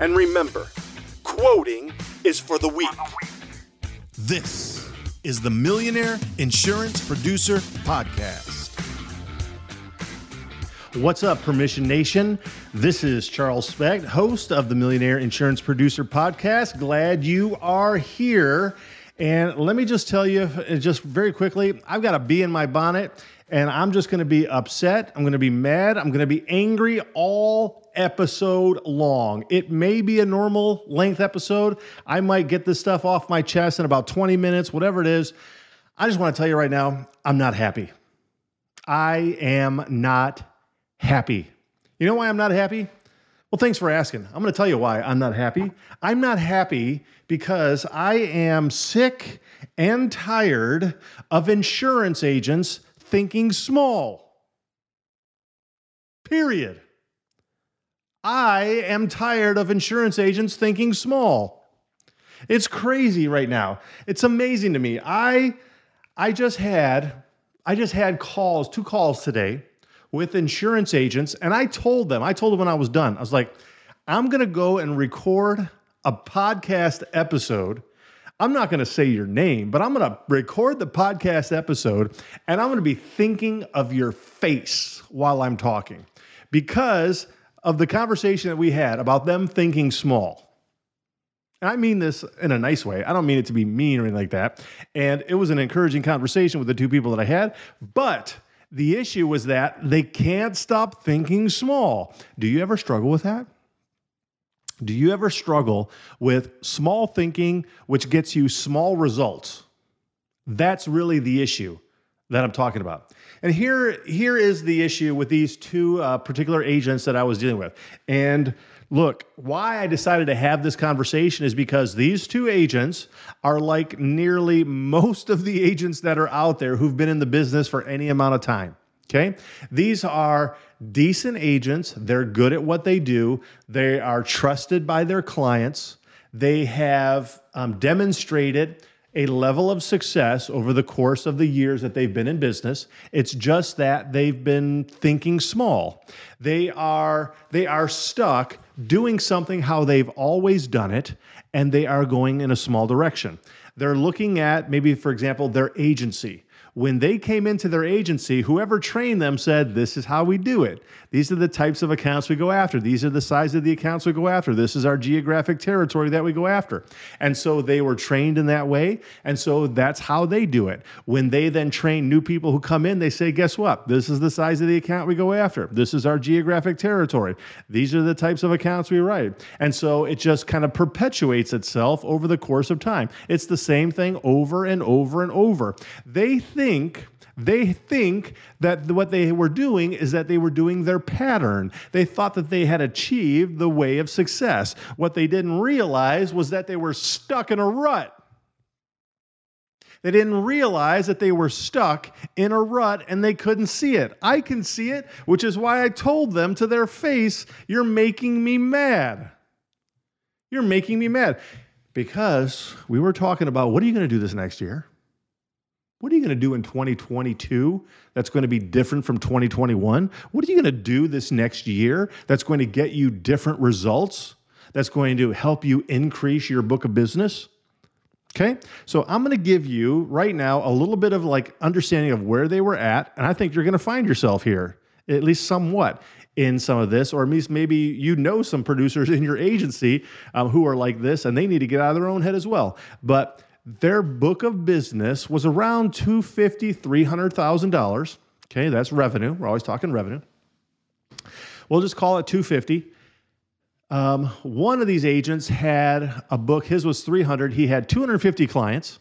And remember, quoting is for the weak. This is the Millionaire Insurance Producer Podcast. What's up, Permission Nation? This is Charles Specht, host of the Millionaire Insurance Producer Podcast. Glad you are here. And let me just tell you, just very quickly, I've got a bee in my bonnet, and I'm just going to be upset. I'm going to be mad. I'm going to be angry all episode long. It may be a normal length episode. I might get this stuff off my chest in about 20 minutes, whatever it is. I just want to tell you right now, I'm not happy. I am not happy. You know why I'm not happy? Well, thanks for asking. I'm going to tell you why I'm not happy. I'm not happy because I am sick and tired of insurance agents thinking small. Period. I am tired of insurance agents thinking small. It's crazy right now. It's amazing to me. I I just had I just had calls, two calls today with insurance agents and I told them, I told them when I was done. I was like, I'm going to go and record a podcast episode. I'm not going to say your name, but I'm going to record the podcast episode and I'm going to be thinking of your face while I'm talking because of the conversation that we had about them thinking small. And I mean this in a nice way. I don't mean it to be mean or anything like that. And it was an encouraging conversation with the two people that I had. But the issue was that they can't stop thinking small. Do you ever struggle with that? Do you ever struggle with small thinking, which gets you small results? That's really the issue that I'm talking about. And here, here is the issue with these two uh, particular agents that I was dealing with. And look, why I decided to have this conversation is because these two agents are like nearly most of the agents that are out there who've been in the business for any amount of time. Okay. These are decent agents. They're good at what they do. They are trusted by their clients. They have um, demonstrated a level of success over the course of the years that they've been in business. It's just that they've been thinking small. They are they are stuck doing something how they've always done it and they are going in a small direction. They're looking at maybe for example their agency when they came into their agency, whoever trained them said, This is how we do it. These are the types of accounts we go after. These are the size of the accounts we go after. This is our geographic territory that we go after. And so they were trained in that way. And so that's how they do it. When they then train new people who come in, they say, Guess what? This is the size of the account we go after. This is our geographic territory. These are the types of accounts we write. And so it just kind of perpetuates itself over the course of time. It's the same thing over and over and over. They think think they think that what they were doing is that they were doing their pattern. They thought that they had achieved the way of success. What they didn't realize was that they were stuck in a rut. They didn't realize that they were stuck in a rut and they couldn't see it. I can see it, which is why I told them to their face, You're making me mad. You're making me mad. Because we were talking about what are you going to do this next year? What are you going to do in 2022 that's going to be different from 2021? What are you going to do this next year that's going to get you different results? That's going to help you increase your book of business? Okay, so I'm going to give you right now a little bit of like understanding of where they were at, and I think you're going to find yourself here, at least somewhat, in some of this, or at least maybe you know some producers in your agency um, who are like this, and they need to get out of their own head as well. But their book of business was around 250 $300,000. Okay, that's revenue. We're always talking revenue. We'll just call it 250. Um, one of these agents had a book, his was 300. He had 250 clients.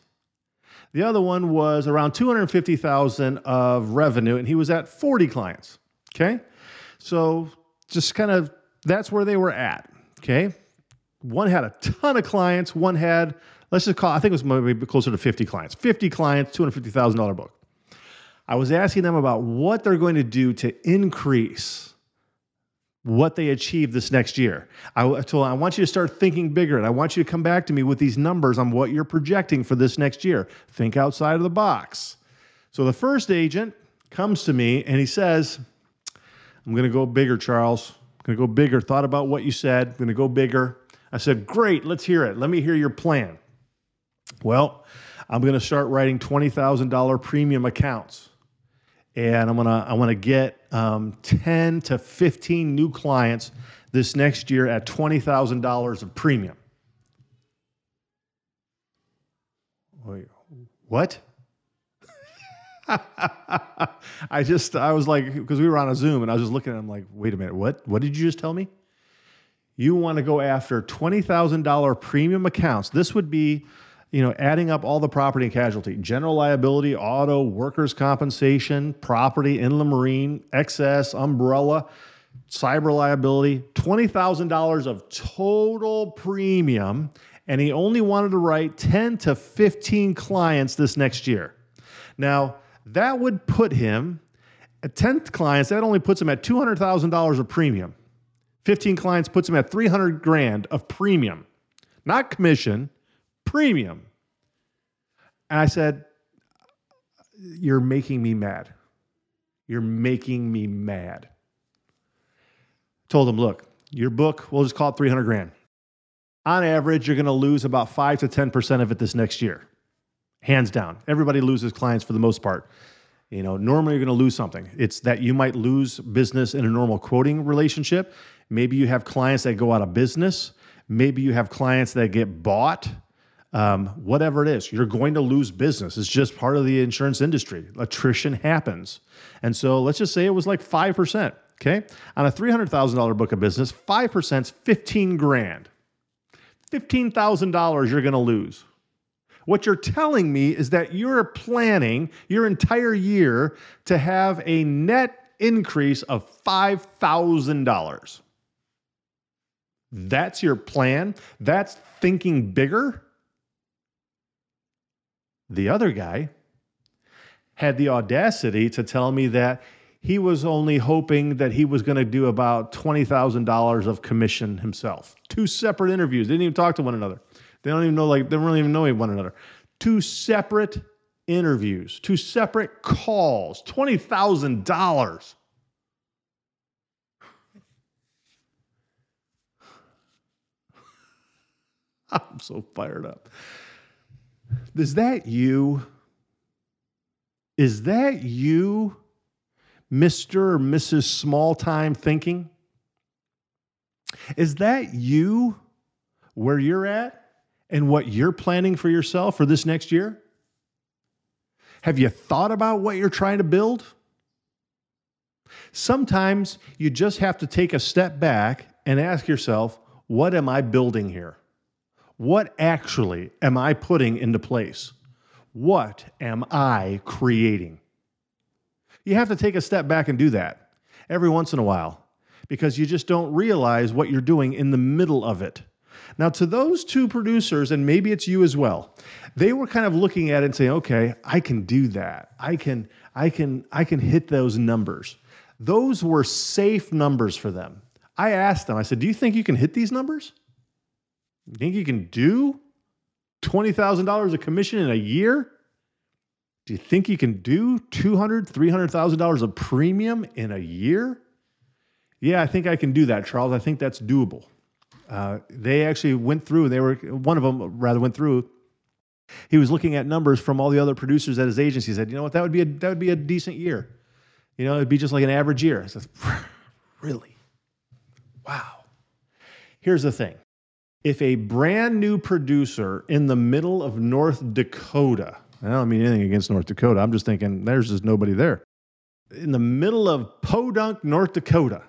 The other one was around 250,000 of revenue, and he was at 40 clients. Okay. So just kind of that's where they were at. Okay. One had a ton of clients, one had, let's just call, I think it was maybe closer to 50 clients, 50 clients, $250,000 book. I was asking them about what they're going to do to increase what they achieve this next year. I told them, I want you to start thinking bigger and I want you to come back to me with these numbers on what you're projecting for this next year. Think outside of the box. So the first agent comes to me and he says, I'm going to go bigger, Charles. I'm going to go bigger. Thought about what you said. I'm going to go bigger. I said, Great, let's hear it. Let me hear your plan. Well, I'm going to start writing $20,000 premium accounts and I'm gonna I want to get um, 10 to 15 new clients this next year at twenty thousand dollars of premium. What? I just I was like because we were on a Zoom and I was just looking at him like, wait a minute, what? What did you just tell me? You want to go after twenty thousand dollar premium accounts. This would be you know, adding up all the property and casualty, general liability, auto, workers' compensation, property, inland marine, excess, umbrella, cyber liability, $20,000 of total premium. And he only wanted to write 10 to 15 clients this next year. Now, that would put him at 10 clients, that only puts him at $200,000 of premium. 15 clients puts him at 300 grand of premium, not commission premium. And I said, You're making me mad. You're making me mad. Told him, Look, your book, we'll just call it 300 grand. On average, you're going to lose about 5 to 10% of it this next year. Hands down. Everybody loses clients for the most part. You know, normally you're going to lose something. It's that you might lose business in a normal quoting relationship. Maybe you have clients that go out of business. Maybe you have clients that get bought um, whatever it is, you're going to lose business. It's just part of the insurance industry. Attrition happens. And so let's just say it was like 5%. Okay. On a $300,000 book of business, 5% is 15 grand. $15,000 you're going to lose. What you're telling me is that you're planning your entire year to have a net increase of $5,000. That's your plan. That's thinking bigger. The other guy had the audacity to tell me that he was only hoping that he was going to do about $20,000 of commission himself. Two separate interviews. They didn't even talk to one another. They don't even know, like, they don't even know one another. Two separate interviews, two separate calls, $20,000. I'm so fired up. Is that you? Is that you, Mr. or Mrs. Small Time Thinking? Is that you where you're at and what you're planning for yourself for this next year? Have you thought about what you're trying to build? Sometimes you just have to take a step back and ask yourself, what am I building here? What actually am I putting into place? What am I creating? You have to take a step back and do that every once in a while because you just don't realize what you're doing in the middle of it. Now, to those two producers, and maybe it's you as well, they were kind of looking at it and saying, okay, I can do that. I can, I can, I can hit those numbers. Those were safe numbers for them. I asked them, I said, Do you think you can hit these numbers? You think you can do $20,000 of commission in a year? Do you think you can do $200,000, $300,000 of premium in a year? Yeah, I think I can do that, Charles. I think that's doable. Uh, they actually went through, they were, one of them rather went through. He was looking at numbers from all the other producers at his agency. He said, you know what, that would be a, that would be a decent year. You know, it'd be just like an average year. I said, really? Wow. Here's the thing if a brand new producer in the middle of North Dakota, I don't mean anything against North Dakota, I'm just thinking there's just nobody there. In the middle of Podunk, North Dakota,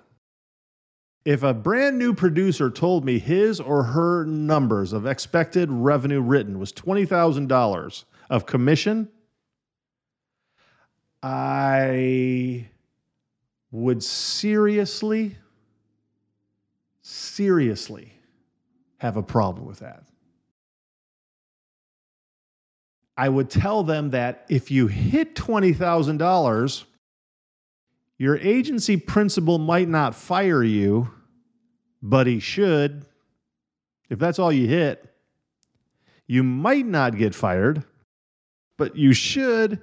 if a brand new producer told me his or her numbers of expected revenue written was $20,000 of commission, I would seriously, seriously have a problem with that. I would tell them that if you hit $20,000, your agency principal might not fire you, but he should. If that's all you hit, you might not get fired, but you should.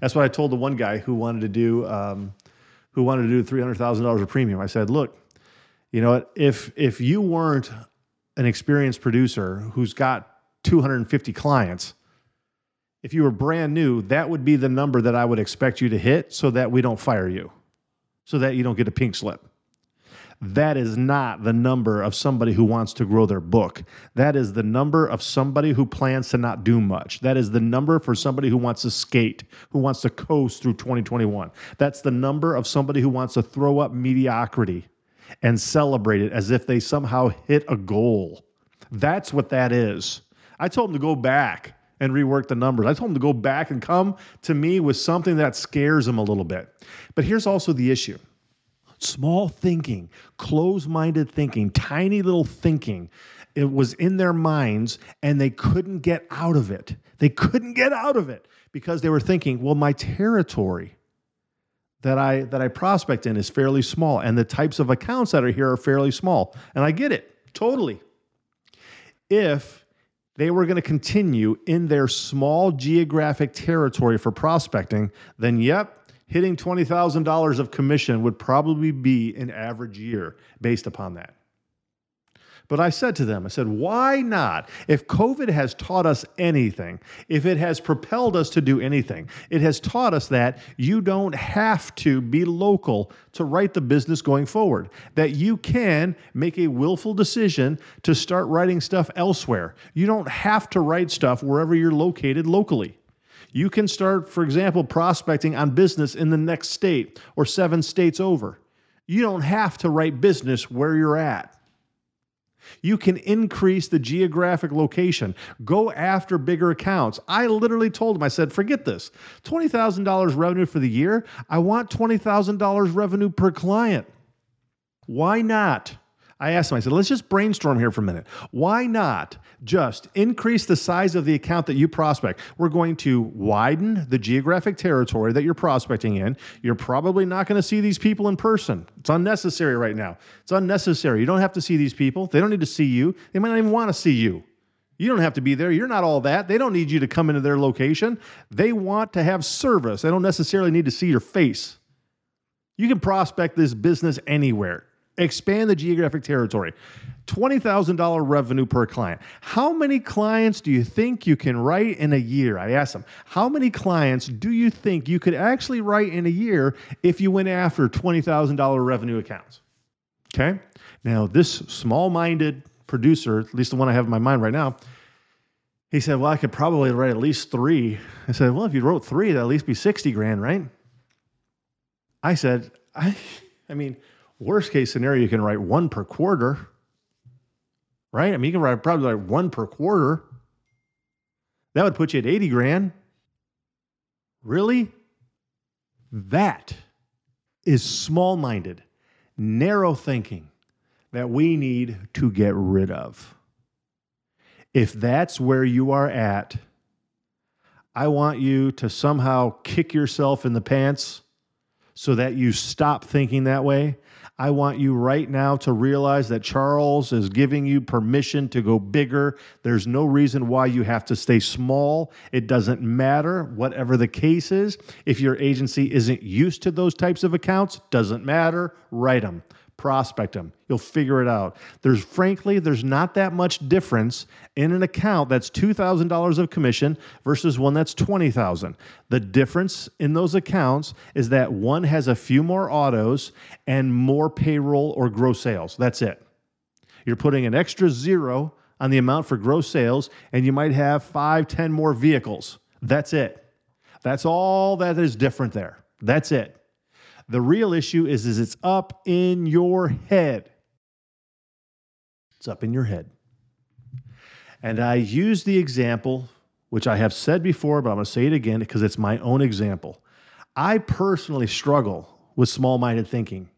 That's what I told the one guy who wanted to do um, who wanted to do three hundred thousand dollars of premium. I said, look, you know what? If if you weren't an experienced producer who's got 250 clients, if you were brand new, that would be the number that I would expect you to hit so that we don't fire you, so that you don't get a pink slip. That is not the number of somebody who wants to grow their book. That is the number of somebody who plans to not do much. That is the number for somebody who wants to skate, who wants to coast through 2021. That's the number of somebody who wants to throw up mediocrity and celebrate it as if they somehow hit a goal. That's what that is. I told them to go back and rework the numbers. I told them to go back and come to me with something that scares them a little bit. But here's also the issue small thinking, closed minded thinking, tiny little thinking. It was in their minds and they couldn't get out of it. They couldn't get out of it because they were thinking, well, my territory that I that I prospect in is fairly small and the types of accounts that are here are fairly small. And I get it. Totally. If they were going to continue in their small geographic territory for prospecting, then yep, hitting $20,000 of commission would probably be an average year based upon that. But I said to them, I said, why not? If COVID has taught us anything, if it has propelled us to do anything, it has taught us that you don't have to be local to write the business going forward, that you can make a willful decision to start writing stuff elsewhere. You don't have to write stuff wherever you're located locally. You can start, for example, prospecting on business in the next state or seven states over. You don't have to write business where you're at. You can increase the geographic location. Go after bigger accounts. I literally told him, I said, forget this. $20,000 revenue for the year. I want $20,000 revenue per client. Why not? I asked him, I said, let's just brainstorm here for a minute. Why not just increase the size of the account that you prospect? We're going to widen the geographic territory that you're prospecting in. You're probably not going to see these people in person. It's unnecessary right now. It's unnecessary. You don't have to see these people. They don't need to see you. They might not even want to see you. You don't have to be there. You're not all that. They don't need you to come into their location. They want to have service. They don't necessarily need to see your face. You can prospect this business anywhere expand the geographic territory. $20,000 revenue per client. How many clients do you think you can write in a year? I asked them, how many clients do you think you could actually write in a year if you went after $20,000 revenue accounts? Okay. Now, this small minded producer, at least the one I have in my mind right now, he said, Well, I could probably write at least three. I said, Well, if you wrote three, that'd at least be 60 grand, right? I said, I, I mean, Worst case scenario, you can write one per quarter, right? I mean, you can write probably like one per quarter. That would put you at 80 grand. Really? That is small minded, narrow thinking that we need to get rid of. If that's where you are at, I want you to somehow kick yourself in the pants so that you stop thinking that way. I want you right now to realize that Charles is giving you permission to go bigger. There's no reason why you have to stay small. It doesn't matter, whatever the case is. If your agency isn't used to those types of accounts, doesn't matter, write them prospect them. You'll figure it out. There's frankly, there's not that much difference in an account that's $2,000 of commission versus one that's 20,000. The difference in those accounts is that one has a few more autos and more payroll or gross sales. That's it. You're putting an extra zero on the amount for gross sales, and you might have five, ten more vehicles. That's it. That's all that is different there. That's it. The real issue is, is it's up in your head. It's up in your head. And I use the example, which I have said before, but I'm going to say it again because it's my own example. I personally struggle with small minded thinking.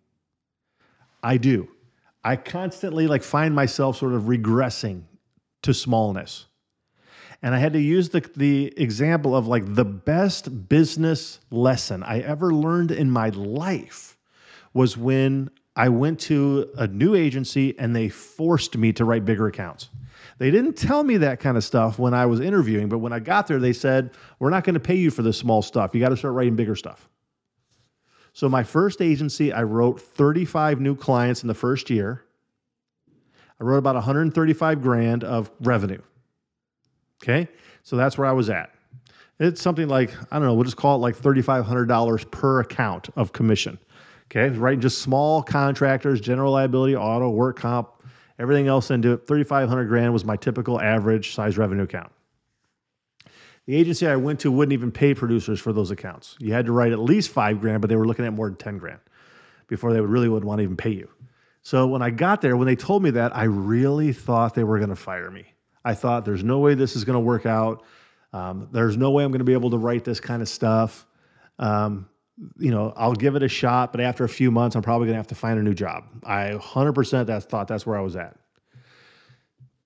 I do. I constantly like find myself sort of regressing to smallness. And I had to use the, the example of like the best business lesson I ever learned in my life was when I went to a new agency and they forced me to write bigger accounts. They didn't tell me that kind of stuff when I was interviewing, but when I got there, they said, We're not going to pay you for this small stuff. You got to start writing bigger stuff. So, my first agency, I wrote 35 new clients in the first year. I wrote about 135 grand of revenue. Okay. So that's where I was at. It's something like, I don't know, we'll just call it like $3,500 per account of commission. Okay. Writing just small contractors, general liability, auto, work comp, everything else into it. 3,500 grand was my typical average size revenue account. The agency I went to wouldn't even pay producers for those accounts. You had to write at least five grand, but they were looking at more than 10 grand before they would really would want to even pay you. So when I got there, when they told me that, I really thought they were going to fire me. I thought there's no way this is going to work out. Um, there's no way I'm going to be able to write this kind of stuff. Um, you know, I'll give it a shot, but after a few months, I'm probably going to have to find a new job. I 100% that thought that's where I was at.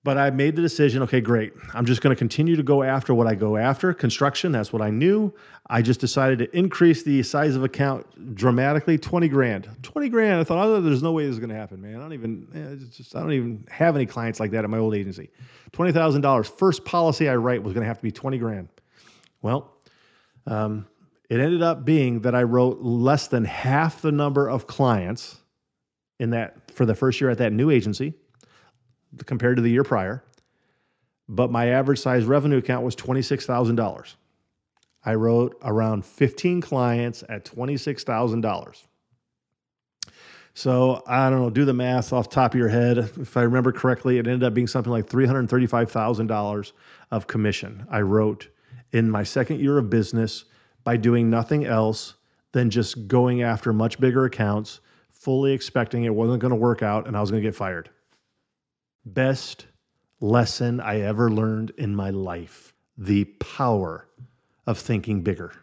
But I made the decision okay, great. I'm just going to continue to go after what I go after construction. That's what I knew. I just decided to increase the size of account dramatically 20 grand. 20 grand. I thought, oh, there's no way this is going to happen, man. I don't even, eh, just, I don't even have any clients like that at my old agency. $20,000. First policy I write was going to have to be 20 grand. Well, um, it ended up being that I wrote less than half the number of clients in that for the first year at that new agency compared to the year prior, but my average size revenue account was $26,000. I wrote around 15 clients at $26,000. So I don't know, do the math off the top of your head. If I remember correctly, it ended up being something like $335,000 of commission I wrote in my second year of business by doing nothing else than just going after much bigger accounts, fully expecting it wasn't going to work out and I was going to get fired best lesson I ever learned in my life the power of thinking bigger.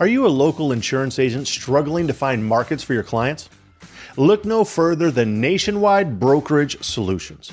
Are you a local insurance agent struggling to find markets for your clients? Look no further than Nationwide Brokerage Solutions.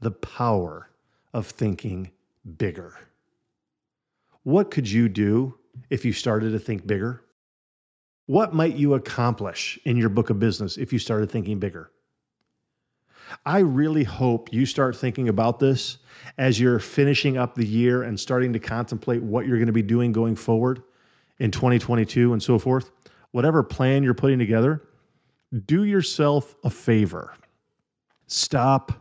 The power of thinking bigger. What could you do if you started to think bigger? What might you accomplish in your book of business if you started thinking bigger? I really hope you start thinking about this as you're finishing up the year and starting to contemplate what you're going to be doing going forward in 2022 and so forth. Whatever plan you're putting together, do yourself a favor. Stop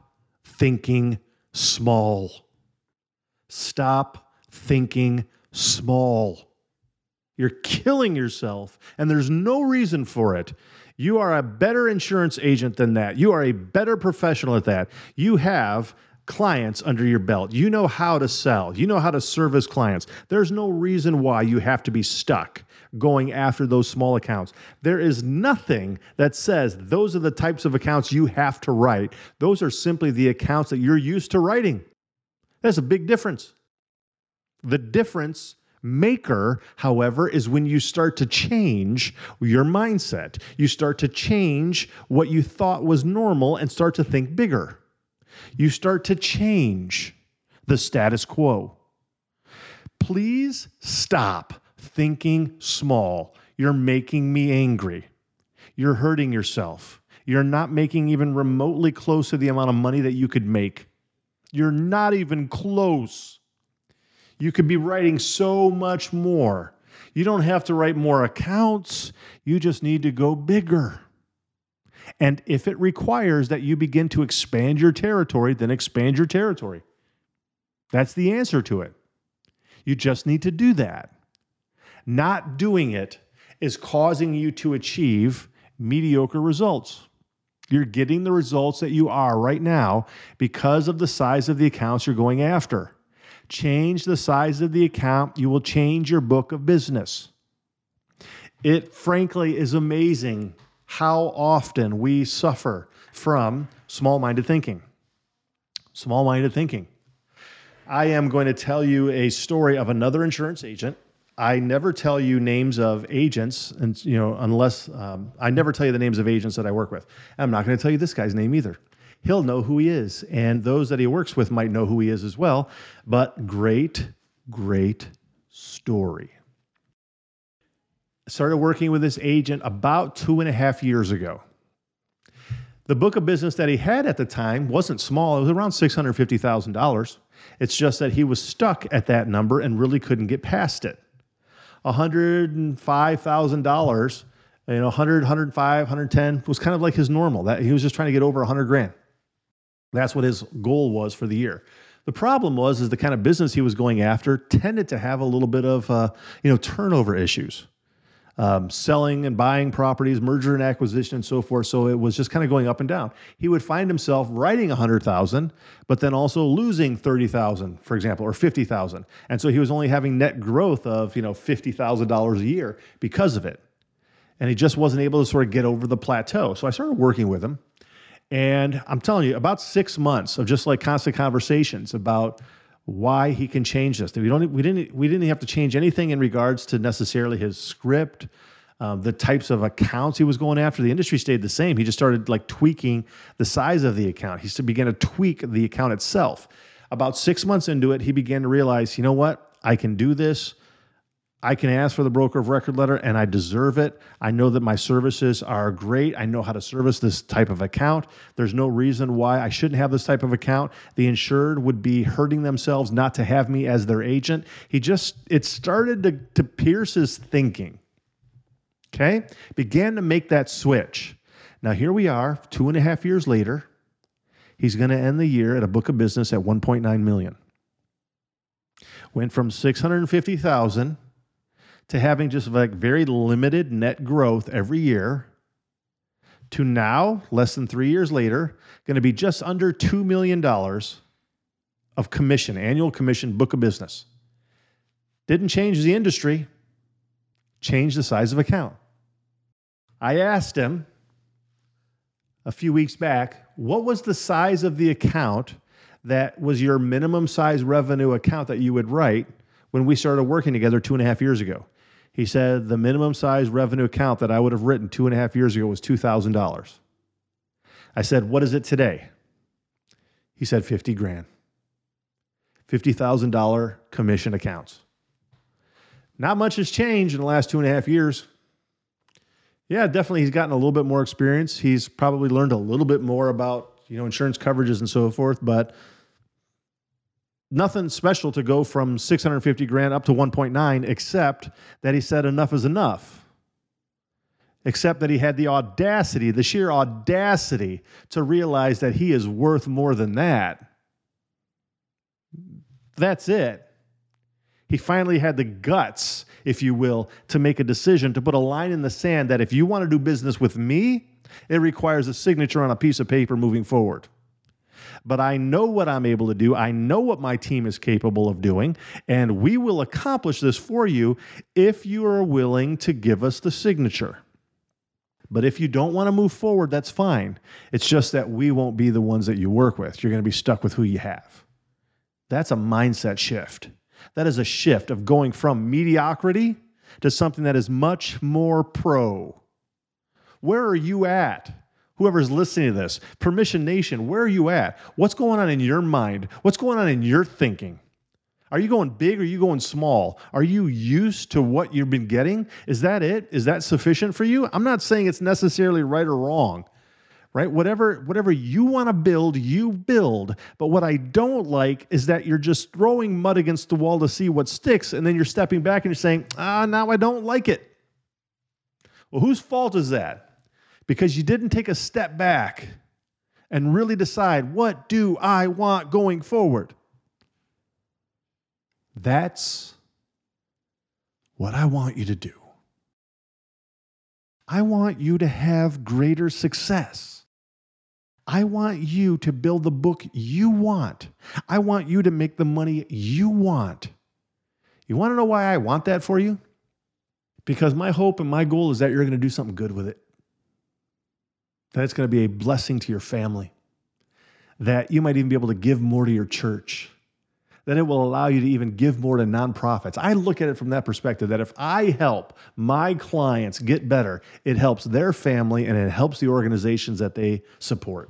thinking small. Stop thinking small. You're killing yourself, and there's no reason for it. You are a better insurance agent than that. You are a better professional at that. You have clients under your belt. You know how to sell. You know how to service clients. There's no reason why you have to be stuck going after those small accounts. There is nothing that says those are the types of accounts you have to write. Those are simply the accounts that you're used to writing. That's a big difference. The difference maker, however, is when you start to change your mindset. You start to change what you thought was normal and start to think bigger you start to change the status quo. Please stop thinking small. You're making me angry. You're hurting yourself. You're not making even remotely close to the amount of money that you could make. You're not even close. You could be writing so much more. You don't have to write more accounts, you just need to go bigger. And if it requires that you begin to expand your territory, then expand your territory. That's the answer to it. You just need to do that. Not doing it is causing you to achieve mediocre results. You're getting the results that you are right now because of the size of the accounts you're going after. Change the size of the account, you will change your book of business. It frankly is amazing how often we suffer from small minded thinking. Small minded thinking. I am going to tell you a story of another insurance agent I never tell you names of agents, and you know, unless um, I never tell you the names of agents that I work with. I'm not going to tell you this guy's name either. He'll know who he is, and those that he works with might know who he is as well. But great, great story. Started working with this agent about two and a half years ago. The book of business that he had at the time wasn't small, it was around $650,000. It's just that he was stuck at that number and really couldn't get past it. $105,000, you know, 100, 105, 110 was kind of like his normal. That he was just trying to get over 100 grand. That's what his goal was for the year. The problem was is the kind of business he was going after tended to have a little bit of uh, you know turnover issues um, selling and buying properties, merger and acquisition, and so forth. So it was just kind of going up and down. He would find himself writing a hundred thousand, but then also losing thirty thousand, for example, or fifty thousand, and so he was only having net growth of you know fifty thousand dollars a year because of it, and he just wasn't able to sort of get over the plateau. So I started working with him, and I'm telling you, about six months of just like constant conversations about why he can change this. We don't we didn't we didn't have to change anything in regards to necessarily his script, um, the types of accounts he was going after. The industry stayed the same. He just started like tweaking the size of the account. He began to tweak the account itself. About six months into it, he began to realize, you know what, I can do this. I can ask for the broker of record letter and I deserve it. I know that my services are great. I know how to service this type of account. There's no reason why I shouldn't have this type of account. The insured would be hurting themselves not to have me as their agent. He just, it started to, to pierce his thinking. Okay? Began to make that switch. Now, here we are, two and a half years later. He's going to end the year at a book of business at 1.9 million. Went from 650,000 to having just like very limited net growth every year to now, less than three years later, going to be just under $2 million of commission, annual commission, book of business. Didn't change the industry, changed the size of account. I asked him a few weeks back, what was the size of the account that was your minimum size revenue account that you would write when we started working together two and a half years ago? He said the minimum size revenue account that I would have written two and a half years ago was $2,000. I said, What is it today? He said, 50 grand. $50,000 commission accounts. Not much has changed in the last two and a half years. Yeah, definitely he's gotten a little bit more experience. He's probably learned a little bit more about, you know, insurance coverages and so forth, but nothing special to go from 650 grand up to 1.9 except that he said enough is enough. Except that he had the audacity the sheer audacity to realize that he is worth more than that. That's it. He finally had the guts if you will to make a decision to put a line in the sand that if you want to do business with me it requires a signature on a piece of paper moving forward but I know what I'm able to do. I know what my team is capable of doing, and we will accomplish this for you if you are willing to give us the signature. But if you don't want to move forward, that's fine. It's just that we won't be the ones that you work with. You're going to be stuck with who you have. That's a mindset shift. That is a shift of going from mediocrity to something that is much more pro. Where are you at? Whoever's listening to this, Permission Nation, where are you at? What's going on in your mind? What's going on in your thinking? Are you going big or are you going small? Are you used to what you've been getting? Is that it? Is that sufficient for you? I'm not saying it's necessarily right or wrong, right? Whatever whatever you want to build, you build. But what I don't like is that you're just throwing mud against the wall to see what sticks and then you're stepping back and you're saying, "Ah, now I don't like it." Well, whose fault is that? Because you didn't take a step back and really decide, what do I want going forward? That's what I want you to do. I want you to have greater success. I want you to build the book you want. I want you to make the money you want. You want to know why I want that for you? Because my hope and my goal is that you're going to do something good with it. That it's going to be a blessing to your family. That you might even be able to give more to your church that it will allow you to even give more to nonprofits. I look at it from that perspective that if I help my clients get better, it helps their family and it helps the organizations that they support.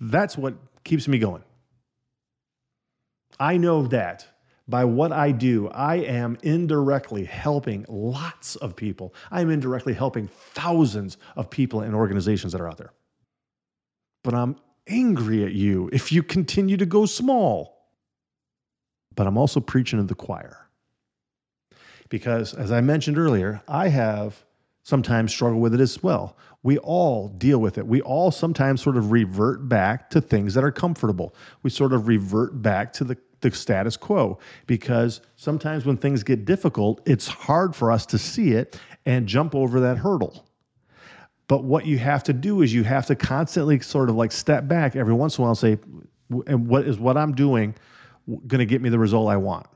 That's what keeps me going. I know that by what I do, I am indirectly helping lots of people. I am indirectly helping thousands of people and organizations that are out there. But I'm angry at you if you continue to go small but I'm also preaching to the choir. Because as I mentioned earlier, I have sometimes struggled with it as well. We all deal with it. We all sometimes sort of revert back to things that are comfortable. We sort of revert back to the, the status quo because sometimes when things get difficult, it's hard for us to see it and jump over that hurdle. But what you have to do is you have to constantly sort of like step back every once in a while and say, and what is what I'm doing going to get me the result I want?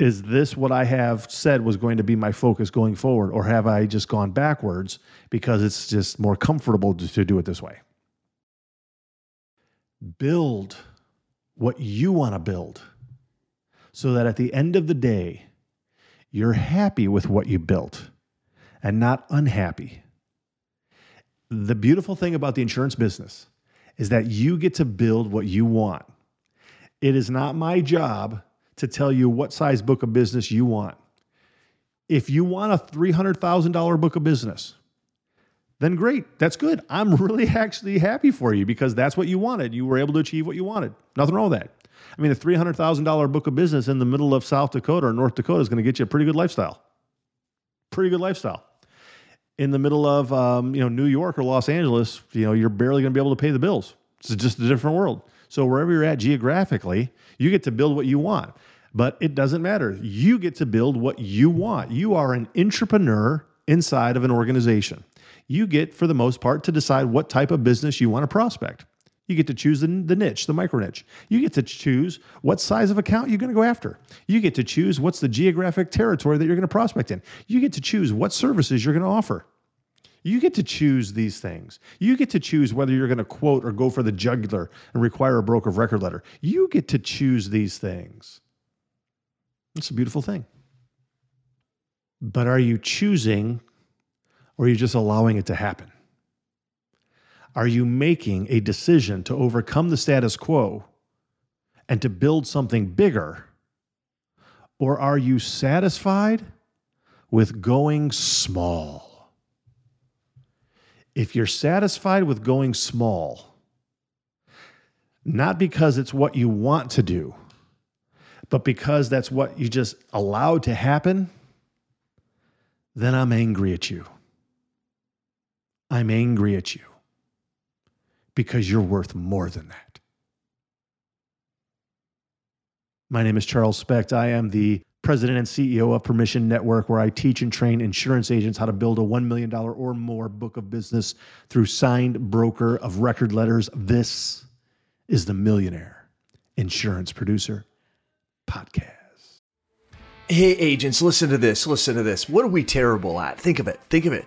Is this what I have said was going to be my focus going forward, or have I just gone backwards because it's just more comfortable to, to do it this way? Build what you want to build so that at the end of the day, you're happy with what you built and not unhappy. The beautiful thing about the insurance business is that you get to build what you want. It is not my job to tell you what size book of business you want. If you want a $300,000 book of business, then great. That's good. I'm really actually happy for you because that's what you wanted. You were able to achieve what you wanted. Nothing wrong with that. I mean, a $300,000 book of business in the middle of South Dakota or North Dakota is going to get you a pretty good lifestyle. Pretty good lifestyle. In the middle of um, you know New York or Los Angeles, you know you're barely going to be able to pay the bills. It's just a different world. So wherever you're at geographically, you get to build what you want. But it doesn't matter. You get to build what you want. You are an entrepreneur inside of an organization. You get, for the most part, to decide what type of business you want to prospect. You get to choose the, niche, the micro niche. You get to choose what size of account you're going to go after. You get to choose what's the geographic territory that you're going to prospect in. You get to choose what services you're going to offer. You get to choose these things. You get to choose whether you're going to quote or go for the jugular and require a broker of record letter. You get to choose these things. It's a beautiful thing. But are you choosing or are you just allowing it to happen? Are you making a decision to overcome the status quo and to build something bigger? Or are you satisfied with going small? if you're satisfied with going small, not because it's what you want to do, but because that's what you just allowed to happen, then I'm angry at you. I'm angry at you because you're worth more than that. My name is Charles Specht. I am the president and CEO of Permission Network, where I teach and train insurance agents how to build a $1 million or more book of business through signed broker of record letters. This is the Millionaire Insurance Producer Podcast. Hey, agents, listen to this. Listen to this. What are we terrible at? Think of it. Think of it